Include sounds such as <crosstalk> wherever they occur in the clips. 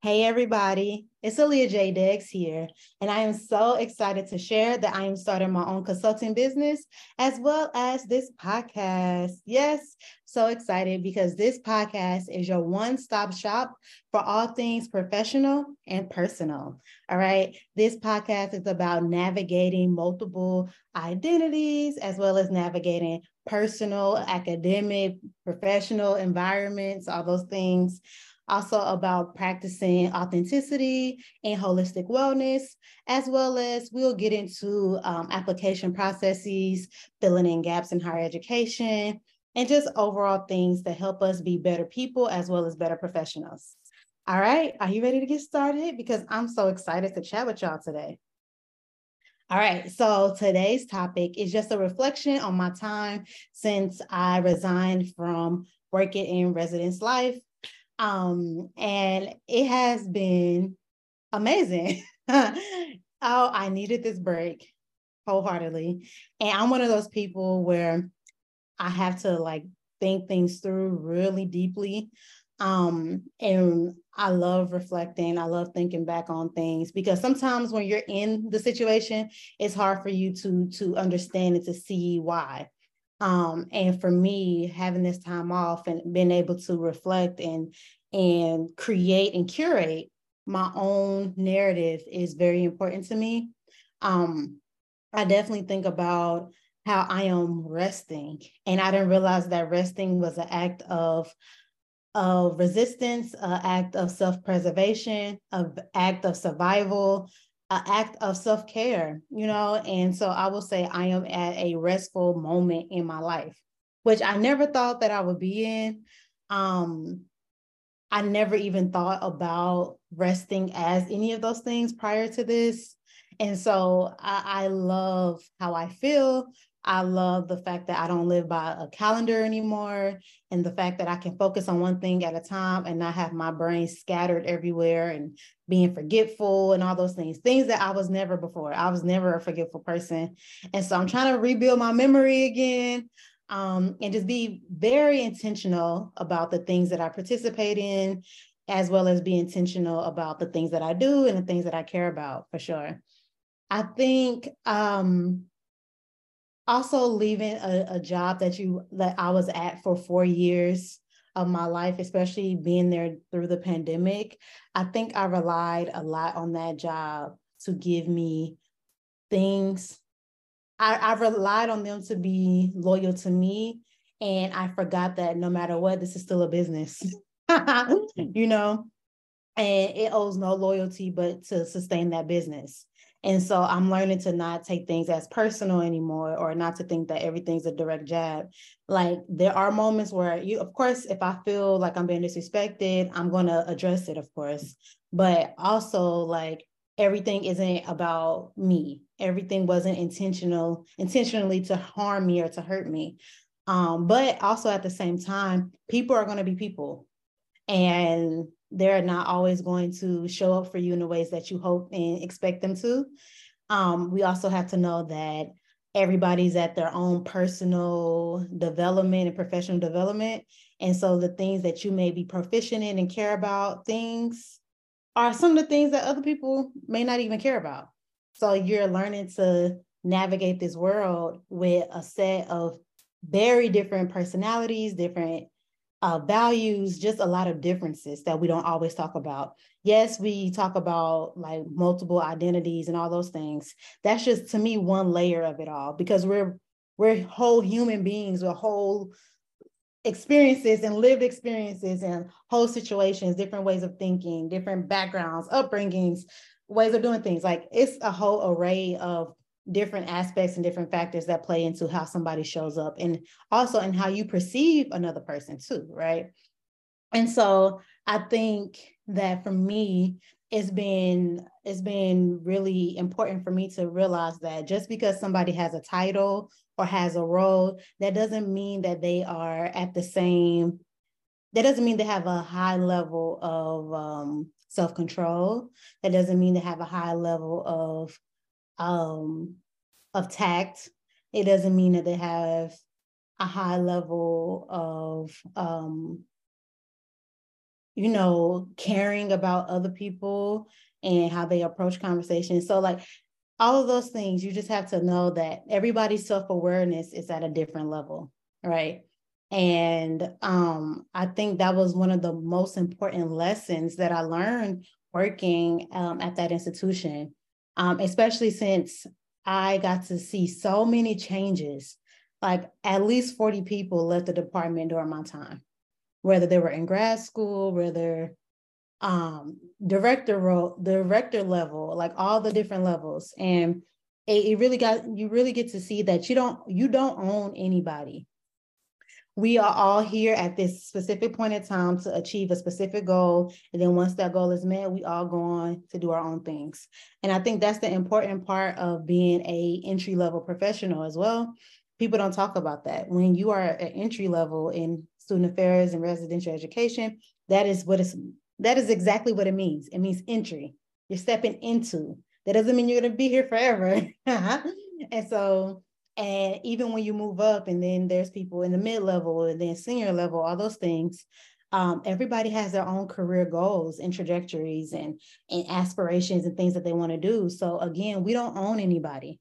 Hey, everybody. It's Aaliyah J. Deggs here, and I am so excited to share that I am starting my own consulting business as well as this podcast. Yes, so excited because this podcast is your one stop shop for all things professional and personal. All right. This podcast is about navigating multiple identities as well as navigating personal, academic, professional environments, all those things also about practicing authenticity and holistic wellness, as well as we'll get into um, application processes, filling in gaps in higher education, and just overall things that help us be better people as well as better professionals. All right, are you ready to get started? Because I'm so excited to chat with y'all today. All right, so today's topic is just a reflection on my time since I resigned from working in residence life um, and it has been amazing. <laughs> oh, I needed this break wholeheartedly. And I'm one of those people where I have to like think things through really deeply. Um, and I love reflecting. I love thinking back on things because sometimes when you're in the situation, it's hard for you to to understand and to see why. Um, and for me, having this time off and being able to reflect and and create and curate my own narrative is very important to me. Um, I definitely think about how I am resting, and I didn't realize that resting was an act of of resistance, an act of self preservation, an act of survival, an act of self care, you know? And so I will say I am at a restful moment in my life, which I never thought that I would be in. Um, I never even thought about resting as any of those things prior to this. And so I, I love how I feel. I love the fact that I don't live by a calendar anymore and the fact that I can focus on one thing at a time and not have my brain scattered everywhere and being forgetful and all those things, things that I was never before. I was never a forgetful person. And so I'm trying to rebuild my memory again um, and just be very intentional about the things that I participate in, as well as be intentional about the things that I do and the things that I care about for sure. I think um, also leaving a, a job that you that I was at for four years of my life, especially being there through the pandemic, I think I relied a lot on that job to give me things. I, I relied on them to be loyal to me. And I forgot that no matter what, this is still a business, <laughs> you know, and it owes no loyalty but to sustain that business. And so I'm learning to not take things as personal anymore or not to think that everything's a direct jab. Like there are moments where you, of course, if I feel like I'm being disrespected, I'm going to address it, of course. But also, like everything isn't about me. Everything wasn't intentional, intentionally to harm me or to hurt me. Um, but also at the same time, people are going to be people. And they're not always going to show up for you in the ways that you hope and expect them to. Um, we also have to know that everybody's at their own personal development and professional development. And so the things that you may be proficient in and care about things are some of the things that other people may not even care about. So you're learning to navigate this world with a set of very different personalities, different uh, values, just a lot of differences that we don't always talk about. Yes, we talk about like multiple identities and all those things. That's just to me one layer of it all because we're we're whole human beings with whole experiences and lived experiences and whole situations, different ways of thinking, different backgrounds, upbringings, ways of doing things. Like it's a whole array of different aspects and different factors that play into how somebody shows up and also in how you perceive another person too right? And so i think that for me it's been it's been really important for me to realize that just because somebody has a title or has a role that doesn't mean that they are at the same that doesn't mean they have a high level of um, self-control. That doesn't mean they have a high level of um, of tact. It doesn't mean that they have a high level of, um, you know, caring about other people and how they approach conversations. So, like, all of those things, you just have to know that everybody's self awareness is at a different level, right? And um, I think that was one of the most important lessons that I learned working um, at that institution, um, especially since I got to see so many changes. Like at least 40 people left the department during my time, whether they were in grad school, whether um director role director level like all the different levels and it, it, really got you really get to see that you don't you don't own anybody we are all here at this specific point in time to achieve a specific goal. And then once that goal is met, we all go on to do our own things. And I think that's the important part of being a entry level professional as well. People don't talk about that. When you are at entry level in student affairs and residential education, that is what is that is exactly what it means. It means entry. You're stepping into. That doesn't mean you're going to be here forever. <laughs> and so and even when you move up, and then there's people in the mid level and then senior level, all those things, um, everybody has their own career goals and trajectories and, and aspirations and things that they want to do. So again, we don't own anybody.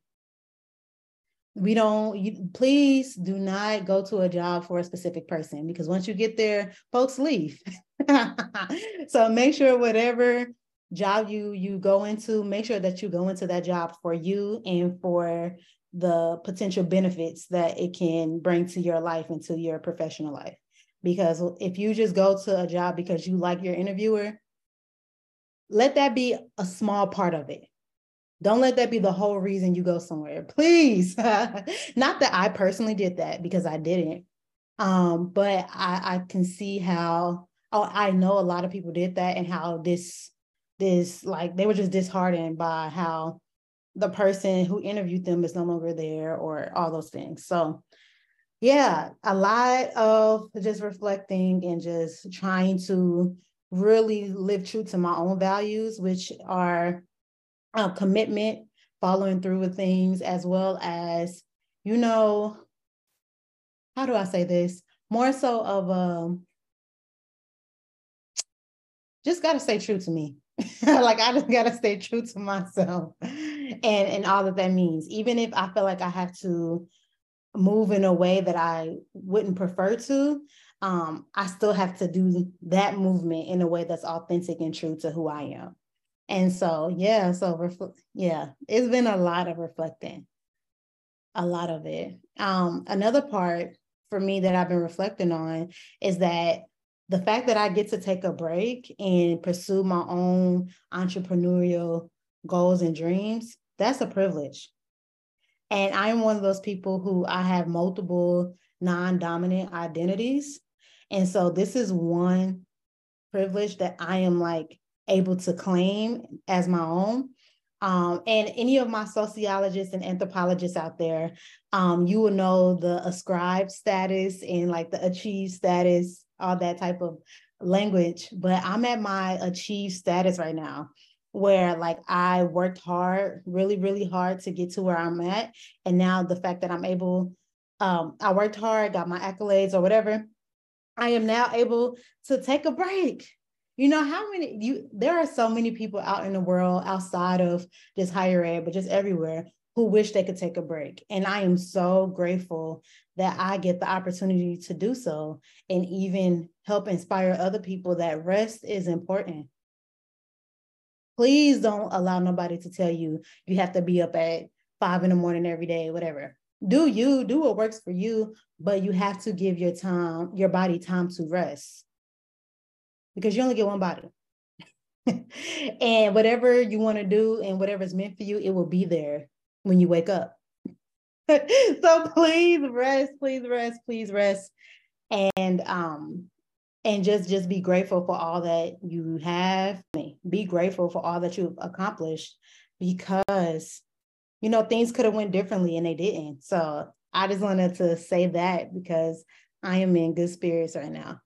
We don't, you, please do not go to a job for a specific person because once you get there, folks leave. <laughs> so make sure whatever job you you go into, make sure that you go into that job for you and for the potential benefits that it can bring to your life and to your professional life. Because if you just go to a job because you like your interviewer, let that be a small part of it. Don't let that be the whole reason you go somewhere. Please. <laughs> Not that I personally did that because I didn't. Um, but I, I can see how oh, I know a lot of people did that and how this this like they were just disheartened by how the person who interviewed them is no longer there or all those things. So yeah, a lot of just reflecting and just trying to really live true to my own values, which are uh, commitment, following through with things, as well as, you know, how do I say this? More so of um, just got to stay true to me. <laughs> like I just got to stay true to myself and and all that that means. Even if i feel like i have to move in a way that i wouldn't prefer to um i still have to do that movement in a way that's authentic and true to who i am. And so yeah so ref- yeah it's been a lot of reflecting a lot of it. Um another part for me that i've been reflecting on is that the fact that I get to take a break and pursue my own entrepreneurial goals and dreams, that's a privilege. And I'm one of those people who I have multiple non dominant identities. And so this is one privilege that I am like able to claim as my own. Um, and any of my sociologists and anthropologists out there, um, you will know the ascribed status and like the achieved status, all that type of language. But I'm at my achieved status right now where like I worked hard, really, really hard to get to where I'm at. And now the fact that I'm able, um, I worked hard, got my accolades or whatever, I am now able to take a break. You know, how many you there are so many people out in the world outside of just higher ed, but just everywhere who wish they could take a break. And I am so grateful that I get the opportunity to do so and even help inspire other people that rest is important Please don't allow nobody to tell you you have to be up at five in the morning every day, whatever. Do you do what works for you, but you have to give your time, your body time to rest because you only get one body. <laughs> and whatever you want to do and whatever is meant for you, it will be there when you wake up. <laughs> so please rest, please rest, please rest. And um, and just just be grateful for all that you have. Be grateful for all that you've accomplished because you know things could have went differently and they didn't. So i just wanted to say that because i am in good spirits right now.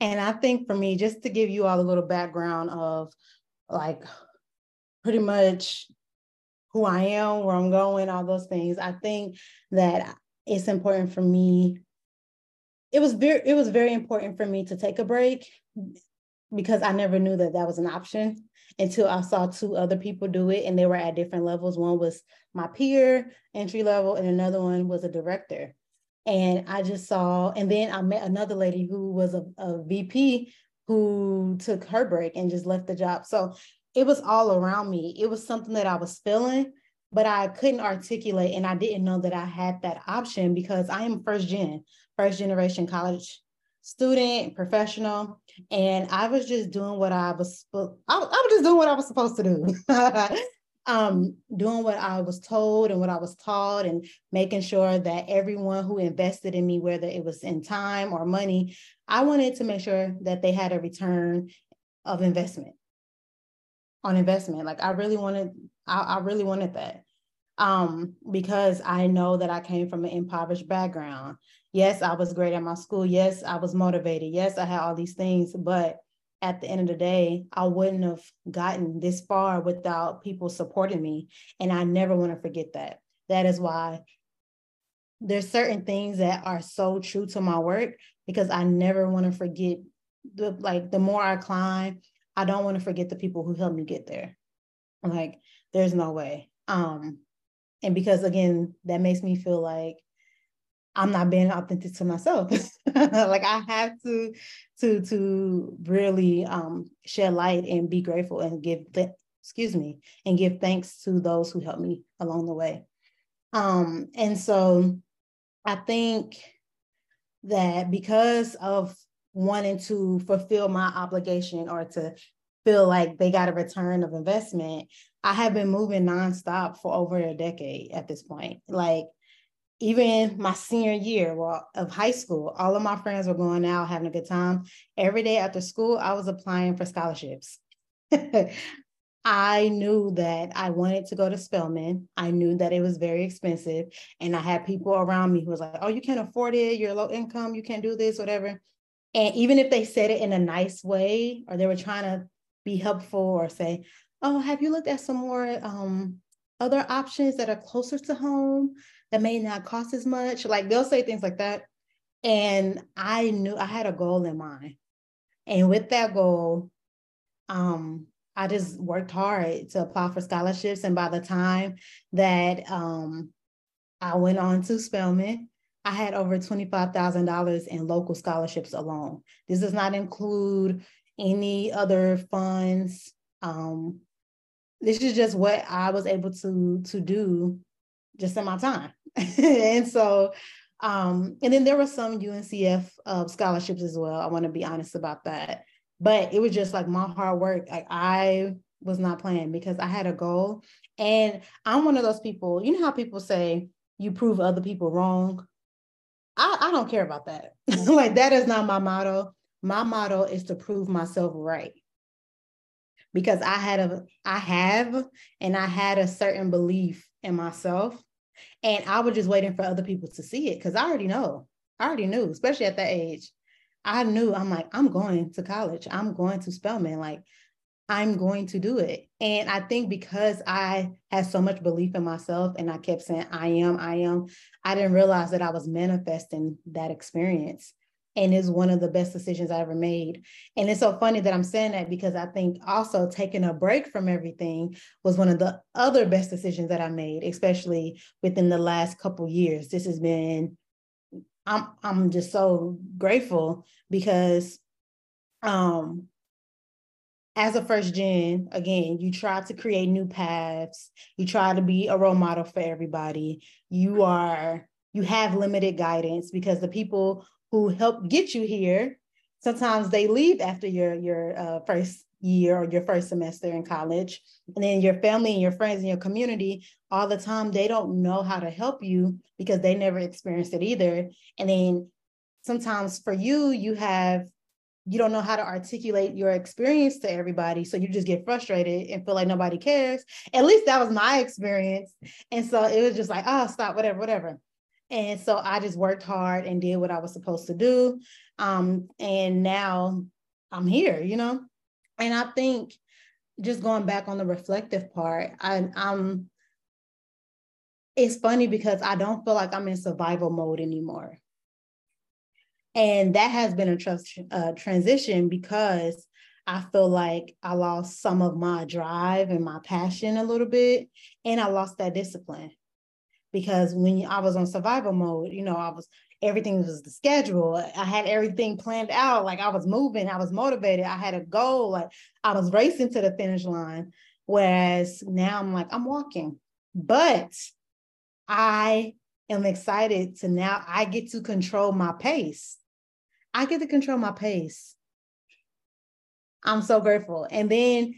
And i think for me just to give you all a little background of like pretty much who i am where i'm going all those things i think that it's important for me it was very it was very important for me to take a break because I never knew that that was an option until I saw two other people do it and they were at different levels. One was my peer, entry level, and another one was a director. And I just saw, and then I met another lady who was a, a VP who took her break and just left the job. So it was all around me. It was something that I was feeling, but I couldn't articulate and I didn't know that I had that option because I am first gen, first generation college student, professional, and I was just doing what I was I, I was just doing what I was supposed to do. <laughs> um, doing what I was told and what I was taught, and making sure that everyone who invested in me, whether it was in time or money, I wanted to make sure that they had a return of investment on investment. Like I really wanted, I, I really wanted that um, because I know that I came from an impoverished background. Yes, I was great at my school. Yes, I was motivated. Yes, I had all these things, but at the end of the day, I wouldn't have gotten this far without people supporting me. And I never want to forget that. That is why there's certain things that are so true to my work because I never want to forget the like the more I climb, I don't want to forget the people who helped me get there. Like there's no way. Um and because again, that makes me feel like I'm not being authentic to myself. <laughs> like I have to to to really um shed light and be grateful and give th- excuse me and give thanks to those who helped me along the way. Um and so I think that because of wanting to fulfill my obligation or to feel like they got a return of investment, I have been moving nonstop for over a decade at this point. Like even my senior year of high school, all of my friends were going out having a good time. Every day after school, I was applying for scholarships. <laughs> I knew that I wanted to go to Spelman. I knew that it was very expensive. And I had people around me who was like, oh, you can't afford it. You're low income. You can't do this, whatever. And even if they said it in a nice way, or they were trying to be helpful or say, oh, have you looked at some more um, other options that are closer to home? That may not cost as much. Like they'll say things like that. And I knew I had a goal in mind. And with that goal, um, I just worked hard to apply for scholarships. And by the time that um, I went on to Spelman, I had over $25,000 in local scholarships alone. This does not include any other funds. Um, this is just what I was able to, to do just in my time. <laughs> and so, um, and then there were some UNCF uh, scholarships as well. I want to be honest about that. But it was just like my hard work. Like I was not playing because I had a goal. And I'm one of those people, you know how people say you prove other people wrong? I, I don't care about that. <laughs> like that is not my motto. My motto is to prove myself right. Because I had a I have and I had a certain belief in myself and I was just waiting for other people to see it because I already know. I already knew, especially at that age. I knew I'm like, I'm going to college. I'm going to Spelman. Like, I'm going to do it. And I think because I had so much belief in myself and I kept saying, I am, I am, I didn't realize that I was manifesting that experience and is one of the best decisions I ever made. And it's so funny that I'm saying that because I think also taking a break from everything was one of the other best decisions that I made, especially within the last couple years. This has been I'm I'm just so grateful because um as a first gen, again, you try to create new paths. You try to be a role model for everybody. You are you have limited guidance because the people who helped get you here, sometimes they leave after your your uh, first year or your first semester in college. And then your family and your friends and your community all the time they don't know how to help you because they never experienced it either. And then sometimes for you you have you don't know how to articulate your experience to everybody. So you just get frustrated and feel like nobody cares. At least that was my experience. And so it was just like oh stop whatever whatever and so I just worked hard and did what I was supposed to do. Um, and now I'm here, you know? And I think just going back on the reflective part, I, I'm, it's funny because I don't feel like I'm in survival mode anymore. And that has been a trust, uh, transition because I feel like I lost some of my drive and my passion a little bit, and I lost that discipline because when I was on survival mode, you know, I was everything was the schedule. I had everything planned out. Like I was moving, I was motivated, I had a goal, like I was racing to the finish line. Whereas now I'm like, I'm walking, but I am excited to now I get to control my pace. I get to control my pace. I'm so grateful. And then,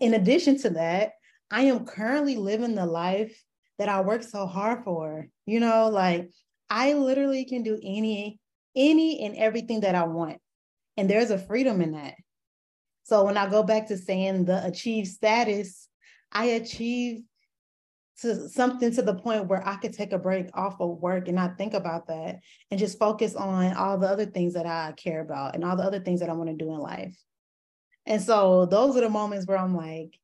in addition to that, I am currently living the life that I worked so hard for. You know, like I literally can do any, any and everything that I want. And there's a freedom in that. So when I go back to saying the achieved status, I achieve to something to the point where I could take a break off of work and not think about that and just focus on all the other things that I care about and all the other things that I want to do in life. And so those are the moments where I'm like,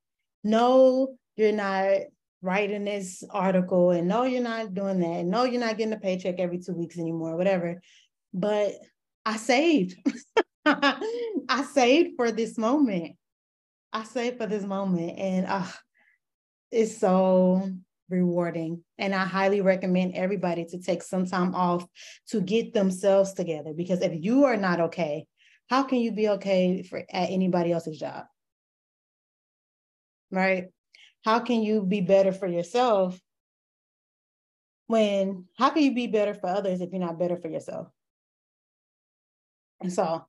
no, you're not writing this article, and no, you're not doing that. No, you're not getting a paycheck every two weeks anymore, whatever. But I saved. <laughs> I saved for this moment. I saved for this moment. And uh, it's so rewarding. And I highly recommend everybody to take some time off to get themselves together. Because if you are not okay, how can you be okay for at anybody else's job? Right? How can you be better for yourself when how can you be better for others if you're not better for yourself? And so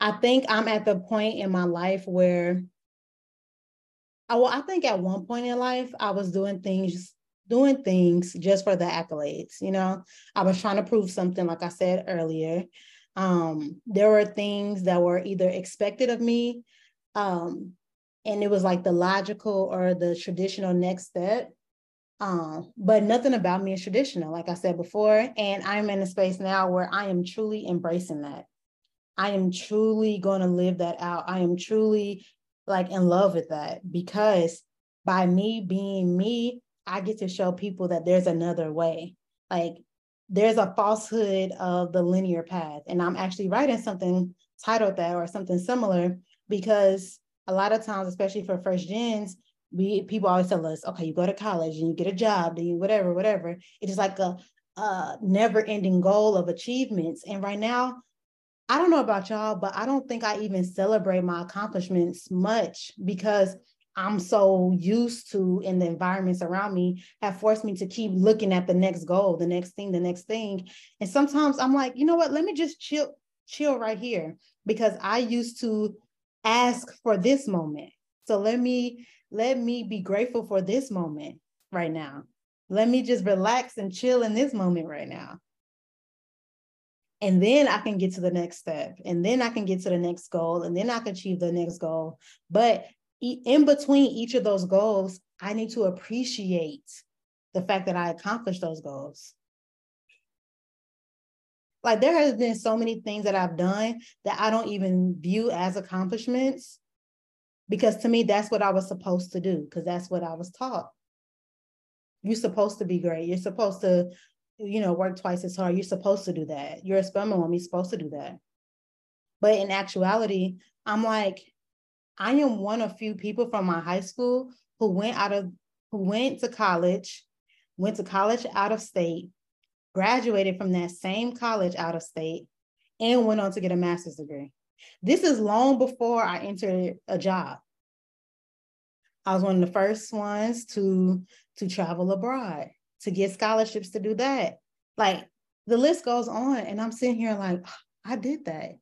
I think I'm at the point in my life where I, well, I think at one point in life I was doing things doing things just for the accolades, you know. I was trying to prove something like I said earlier. Um, there were things that were either expected of me, um, and it was like the logical or the traditional next step. Um, but nothing about me is traditional, like I said before. And I'm in a space now where I am truly embracing that. I am truly going to live that out. I am truly like in love with that because by me being me, I get to show people that there's another way. Like there's a falsehood of the linear path. And I'm actually writing something titled that or something similar because a lot of times, especially for first gens, we people always tell us, okay, you go to college and you get a job, then you whatever, whatever. It is like a, a never-ending goal of achievements. And right now, I don't know about y'all, but I don't think I even celebrate my accomplishments much because I'm so used to in the environments around me have forced me to keep looking at the next goal, the next thing, the next thing. And sometimes I'm like, you know what? Let me just chill, chill right here because I used to ask for this moment. So let me let me be grateful for this moment right now. Let me just relax and chill in this moment right now. And then I can get to the next step. And then I can get to the next goal. And then I can achieve the next goal. But in between each of those goals, I need to appreciate the fact that I accomplished those goals. Like there has been so many things that I've done that I don't even view as accomplishments because to me, that's what I was supposed to do because that's what I was taught. You're supposed to be great. You're supposed to, you know, work twice as hard. You're supposed to do that. You're a Spelman woman. You're supposed to do that. But in actuality, I'm like, I am one of few people from my high school who went out of who went to college, went to college out of state, graduated from that same college out of state, and went on to get a master's degree. This is long before I entered a job. I was one of the first ones to to travel abroad, to get scholarships to do that. Like the list goes on, and I'm sitting here like, oh, I did that.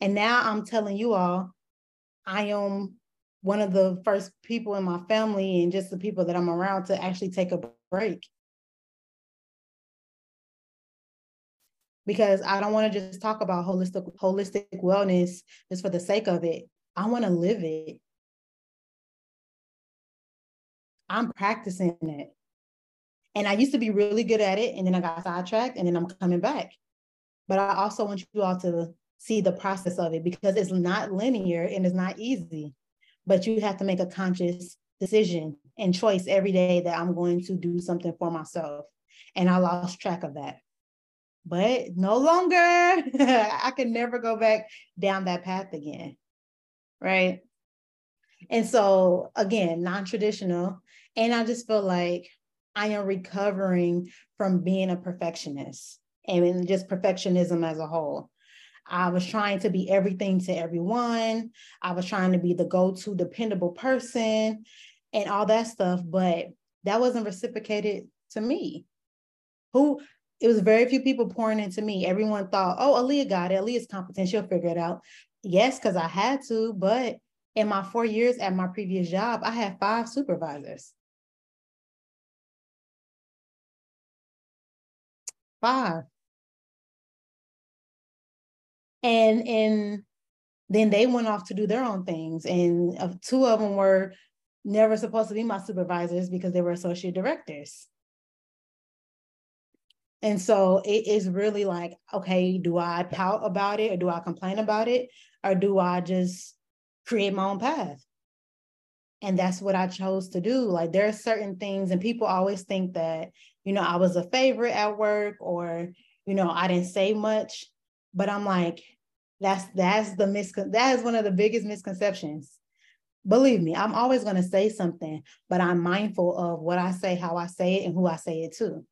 And now I'm telling you all, I am one of the first people in my family and just the people that I'm around to actually take a break. Because I don't want to just talk about holistic holistic wellness just for the sake of it. I want to live it. I'm practicing it. And I used to be really good at it, and then I got sidetracked, and then I'm coming back. But I also want you all to see the process of it because it's not linear and it's not easy. But you have to make a conscious decision and choice every day that I'm going to do something for myself. And I lost track of that. But no longer, <laughs> I can never go back down that path again. right? And so, again, non traditional. And I just feel like I am recovering from being a perfectionist and just perfectionism as a whole. I was trying to be everything to everyone. I was trying to be the go to dependable person and all that stuff, but that wasn't reciprocated to me. Who it was very few people pouring into me. Everyone thought, oh, Aaliyah got it. Aaliyah's competent. She'll figure it out. Yes, because I had to, but in my four years at my previous job, I had five supervisors. Five. And and then they went off to do their own things. And uh, two of them were never supposed to be my supervisors because they were associate directors. And so it is really like, okay, do I pout about it or do I complain about it? Or do I just create my own path? And that's what I chose to do. Like there are certain things, and people always think that, you know, I was a favorite at work or, you know, I didn't say much. But I'm like, that's that's the mis that is one of the biggest misconceptions. Believe me, I'm always going to say something, but I'm mindful of what I say, how I say it, and who I say it to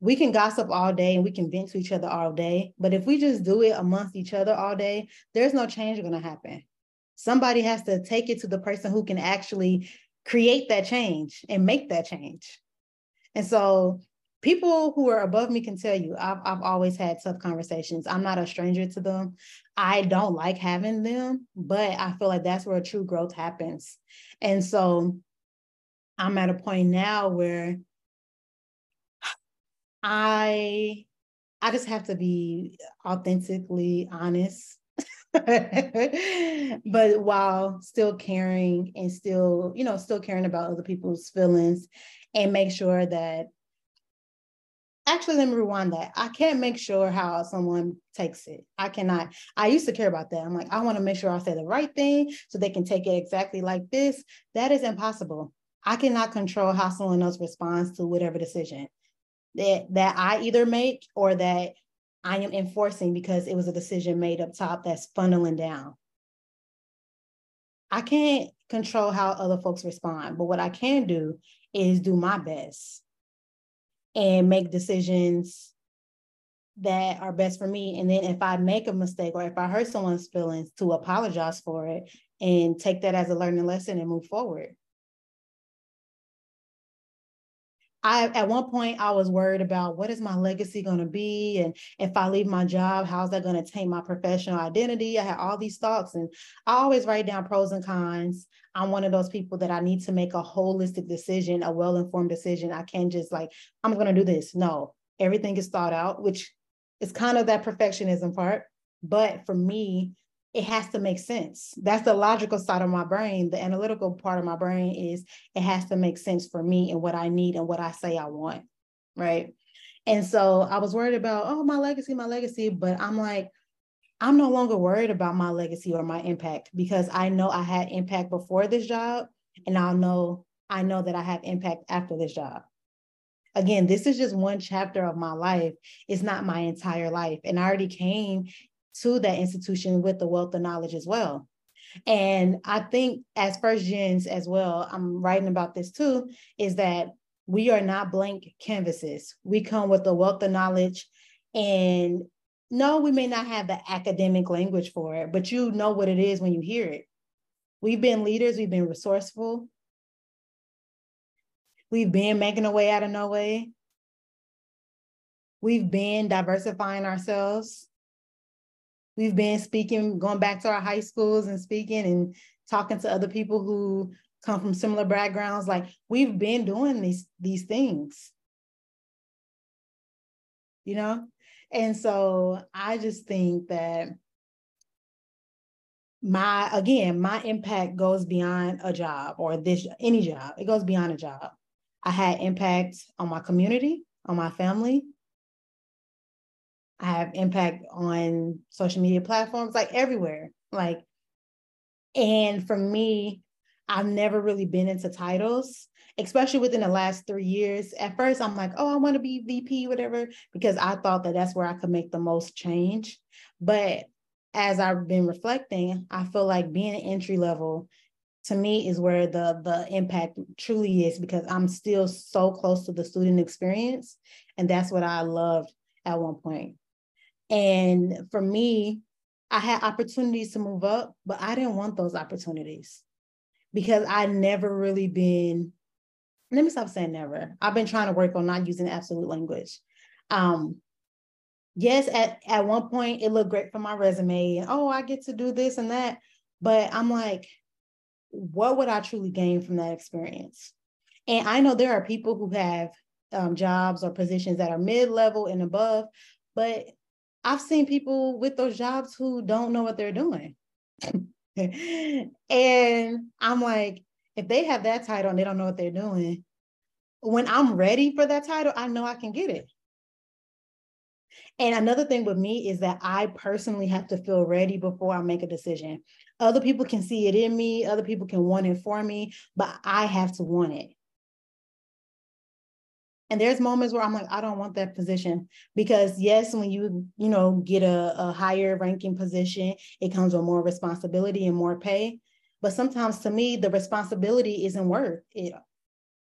we can gossip all day and we can vent to each other all day. But if we just do it amongst each other all day, there's no change going to happen. Somebody has to take it to the person who can actually create that change and make that change. And so people who are above me can tell you I've, I've always had tough conversations. I'm not a stranger to them. I don't like having them, but I feel like that's where true growth happens. And so I'm at a point now where I I just have to be authentically honest. <laughs> but while still caring and still, you know, still caring about other people's feelings and make sure that actually let me rewind that. I can't make sure how someone takes it. I cannot. I used to care about that. I'm like, I want to make sure I say the right thing so they can take it exactly like this. That is impossible. I cannot control how someone else responds to whatever decision that that I either make or that I am enforcing because it was a decision made up top that's funneling down. I can't control how other folks respond, but what I can do is do my best and make decisions that are best for me. And then if I make a mistake or if I hurt someone's feelings, to apologize for it and take that as a learning lesson and move forward. I at one point I was worried about what is my legacy going to be? And if I leave my job how's that going to taint my professional identity? I had all these thoughts and I always write down pros and cons. I'm one of those people that I need to make a holistic decision a well-informed decision. I can't just like I'm going to do this. No everything is thought out which is kind of that perfectionism part. But for me it has to make sense. That's the logical side of my brain. The analytical part of my brain is it has to make sense for me and what I need and what I say I want. Right. And so I was worried about, oh, my legacy, my legacy. But I'm like, I'm no longer worried about my legacy or my impact because I know I had impact before this job. And I'll know, I know that I have impact after this job. Again, this is just one chapter of my life. It's not my entire life. And I already came to that institution with the wealth of knowledge as well. And I think as first gens as well, I'm writing about this too, is that we are not blank canvases. We come with a wealth of knowledge and no, we may not have the academic language for it, but you know what it is when you hear it. We've been leaders, we've been resourceful. We've been making a way out of no way. We've been diversifying ourselves we've been speaking, going back to our high schools and speaking and talking to other people who come from similar backgrounds. Like we've been doing these these things, you know. And so I just think that my again my impact goes beyond a job or this any job it goes beyond a job i had impact on my community on my family I have impact on social media platforms, like everywhere. Like, and for me, I've never really been into titles, especially within the last three years. At first, I'm like, oh, I want to be VP, whatever, because I thought that that's where I could make the most change. But as I've been reflecting, I feel like being an entry level to me is where the the impact truly is because I'm still so close to the student experience and that's what I loved at one point. And for me, I had opportunities to move up, but I didn't want those opportunities because I never really been let me stop saying never. I've been trying to work on not using absolute language. Um, yes, at, at one point it looked great for my resume. And, oh, I get to do this and that. But I'm like, what would I truly gain from that experience? And I know there are people who have um, jobs or positions that are mid level and above, but I've seen people with those jobs who don't know what they're doing. <laughs> and I'm like, if they have that title and they don't know what they're doing, when I'm ready for that title, I know I can get it. And another thing with me is that I personally have to feel ready before I make a decision. Other people can see it in me, other people can want it for me, but I have to want it. And there's moments where I'm like, I don't want that position because yes, when you, you know, get a, a higher ranking position, it comes with more responsibility and more pay. But sometimes to me, the responsibility isn't worth it.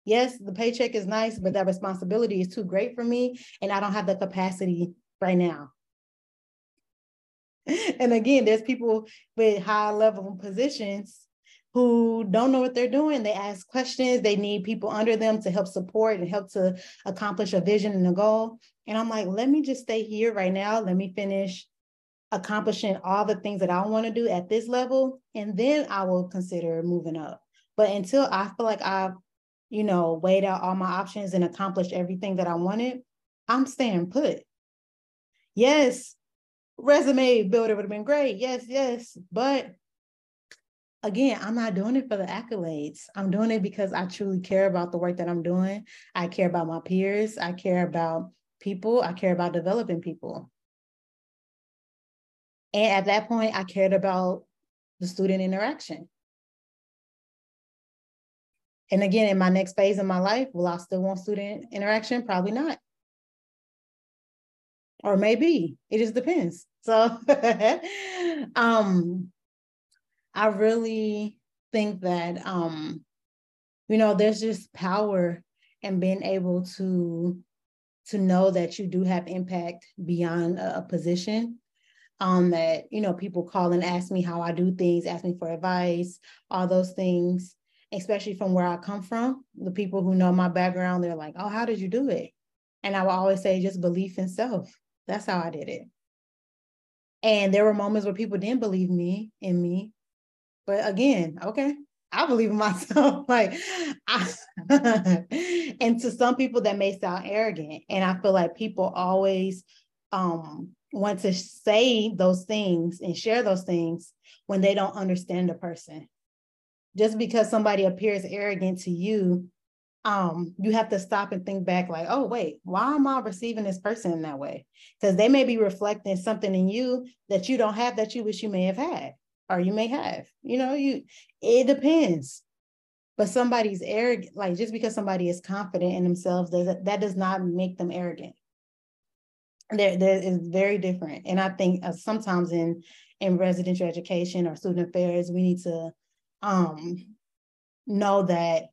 Yes, the paycheck is nice, but that responsibility is too great for me. And I don't have the capacity right now. <laughs> And again, there's people with high level positions who don't know what they're doing. They ask questions. They need people under them to help support and help to accomplish a vision and a goal. And I'm like, let me just stay here right now. Let me finish accomplishing all the things that I want to do at this level, and then I will consider moving up. But until I feel like I've, you know, weighed out all my options and accomplished everything that I wanted, I'm staying put. Yes, resume builder would have been great. Yes, yes. But again, I'm not doing it for the accolades. I'm doing it because I truly care about the work that I'm doing. I care about my peers. I care about people. I care about developing people. And at that point, I cared about the student interaction. And again, in my next phase of my life, will I still want student interaction? Probably not. Or maybe, it just depends. So <laughs> um, I really think that, um, you know, there's just power in being able to to know that you do have impact beyond a, a position um, that you know people call and ask me how I do things, ask me for advice, all those things, especially from where I come from. The people who know my background, they're like, "Oh, how did you do it?" And I will always say, just belief in self. That's how I did it. And there were moments where people didn't believe me in me, but again, okay, I believe in myself. <laughs> like, I, <laughs> and to some people that may sound arrogant, and I feel like people always um want to say those things and share those things when they don't understand the person. Just because somebody appears arrogant to you, um, you have to stop and think back, like, oh, wait, why am I receiving this person in that way? Because they may be reflecting something in you that you don't have that you wish you may have had, or you may have. You know, you it depends. But somebody's arrogant, like just because somebody is confident in themselves, does that does not make them arrogant there, there is very different. And I think uh, sometimes in in residential education or student affairs, we need to um, know that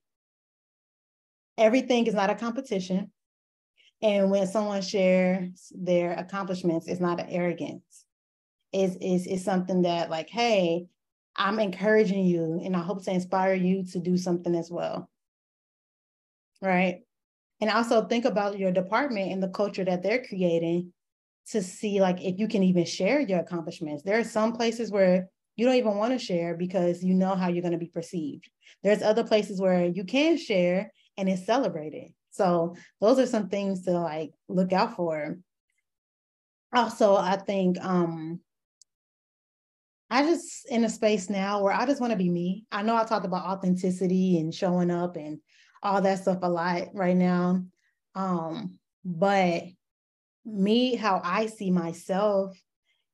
everything is not a competition. And when someone shares their accomplishments, it's not an arrogance. It's, is is something that like, hey, I'm encouraging you and I hope to inspire you to do something as well. Right. And also think about your department and the culture that they're creating to see like if you can even share your accomplishments. There are some places where you don't even want to share because you know how you're going to be perceived. There's other places where you can share and it's celebrated. So those are some things to like look out for. Also, I think um I just in a space now where I just want to be me. I know I talked about authenticity and showing up and all that stuff a lot right now. Um, but me, how I see myself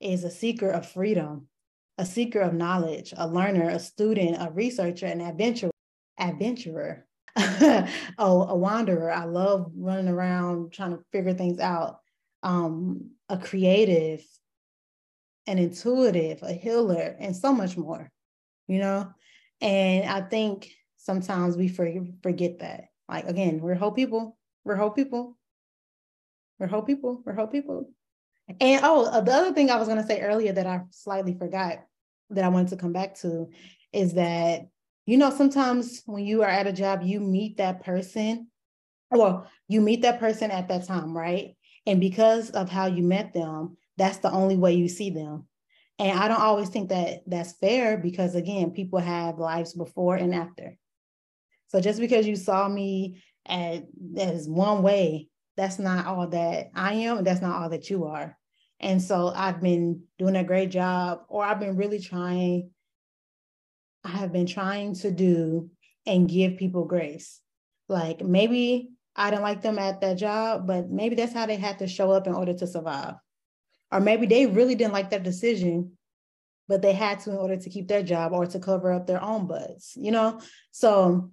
is a seeker of freedom, a seeker of knowledge, a learner, a student, a researcher, an adventurer, <laughs> adventurer, oh, a wanderer. I love running around trying to figure things out. Um, a creative, an intuitive, a healer, and so much more, you know? And I think sometimes we forget that. Like, again, we're whole people. We're whole people. We're whole people. We're whole people. And oh, uh, the other thing I was going to say earlier that I slightly forgot that I wanted to come back to is that, you know, sometimes when you are at a job, you meet that person, well, you meet that person at that time, right? And because of how you met them, that's the only way you see them. And I don't always think that that's fair because, again, people have lives before and after. So just because you saw me at, as one way, that's not all that I am, that's not all that you are. And so I've been doing a great job, or I've been really trying, I have been trying to do and give people grace. Like maybe I didn't like them at that job, but maybe that's how they had to show up in order to survive. Or maybe they really didn't like that decision, but they had to in order to keep their job or to cover up their own butts, you know? So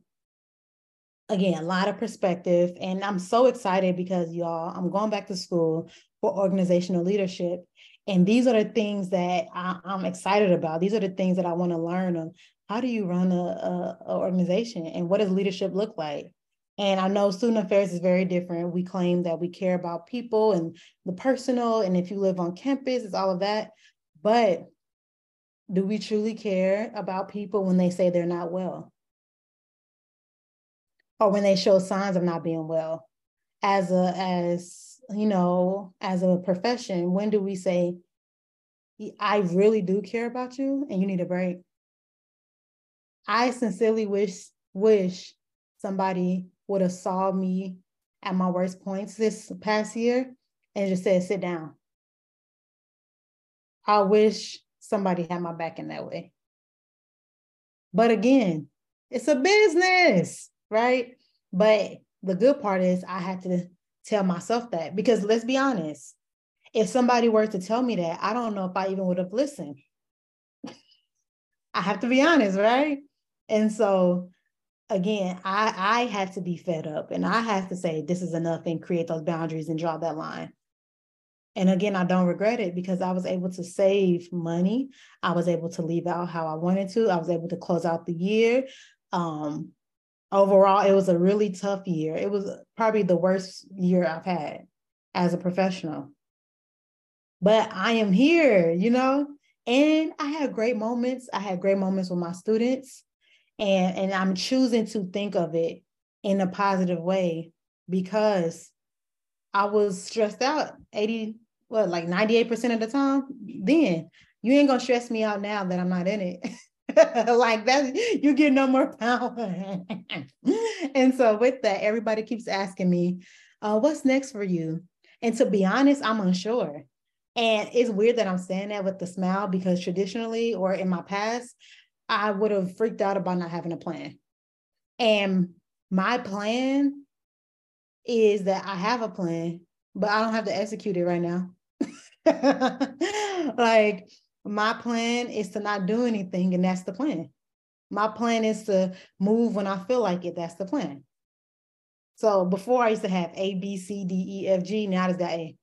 again, a lot of perspective. And I'm so excited because y'all, I'm going back to school for organizational leadership. And these are the things that I, am excited about. These are the things that I want to learn on how do you run a, a, a organization and what does leadership look like? And I know student affairs is very different. We claim that we care about people and the personal, and if you live on campus, it's all of that. But do we truly care about people when they say they're not well? Or when they show signs of not being well? As a as you know, as a profession, when do we say, I really do care about you and you need a break? I sincerely wish wish somebody would have saw me at my worst points this past year and just said, sit down. I wish somebody had my back in that way. But again, it's a business, right? But the good part is I had to tell myself that because let's be honest, if somebody were to tell me that, I don't know if I even would have listened. <laughs> I have to be honest, right? And so again, I I have to be fed up and I have to say this is enough and create those boundaries and draw that line. And again, I don't regret it because I was able to save money. I was able to leave out how I wanted to. I was able to close out the year. Um, overall, it was a really tough year. It was probably the worst year I've had as a professional. But I am here, you know, and I had great moments. I had great moments with my students and and i'm choosing to think of it in a positive way because i was stressed out 80 what like 98% of the time? Then you ain't gonna stress me out now that i'm not in it. <laughs> Like that you get no more power. <laughs> And so with that everybody keeps asking me uh, what's next for you? And to be honest i'm unsure. And it's weird that i'm saying that with the smile because traditionally or in my past I would have freaked out about not having a plan. And my plan is that I have a plan, but I don't have to execute it right now. <laughs> like my plan is to not do anything, and that's the plan. My plan is to move when I feel like it. That's the plan. So before I used to have A, B, C, D, E, F, G. Now I just got A.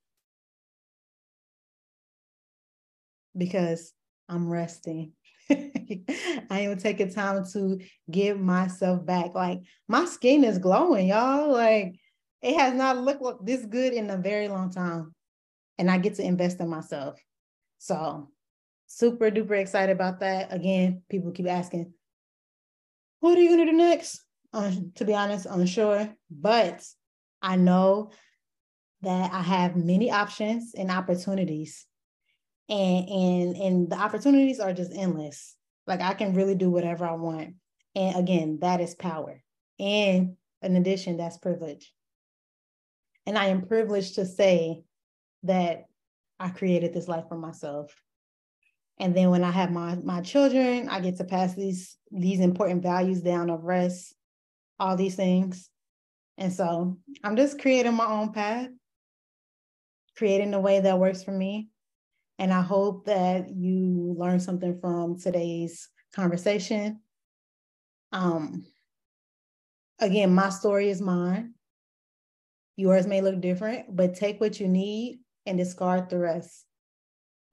Because I'm resting. <laughs> I am taking time to give myself back. Like my skin is glowing, y'all. Like it has not looked this good in a very long time. And I get to invest in myself. So super duper excited about that. Again, people keep asking, what are you gonna do next? To be honest, I'm unsure, but I know that I have many options and opportunities and and and the opportunities are just endless. Like i can really do whatever i want. And again that is power. And in addition that's privilege. And i am privileged to say that i created this life for myself. And then when i have my my children i get to pass these these important values down of rest all these things. And so i'm just creating my own path creating the way that works for me and I hope that you learned something from today's conversation. Um, again, my story is mine. Yours may look different, but take what you need and discard the rest.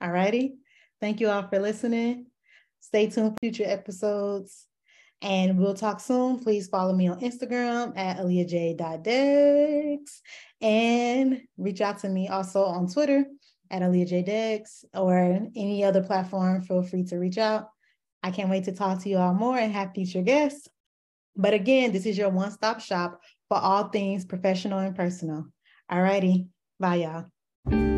All righty. Thank you all for listening. Stay tuned for future episodes. And we'll talk soon. Please follow me on Instagram at aaliyahj.deggs and reach out to me also on Twitter at aaliyahjdeggs or any other platform. Feel free to reach out. I can't wait to talk to you all more and have future guests. But again, this is your one stop shop for all things professional and personal. All righty. Bye, y'all.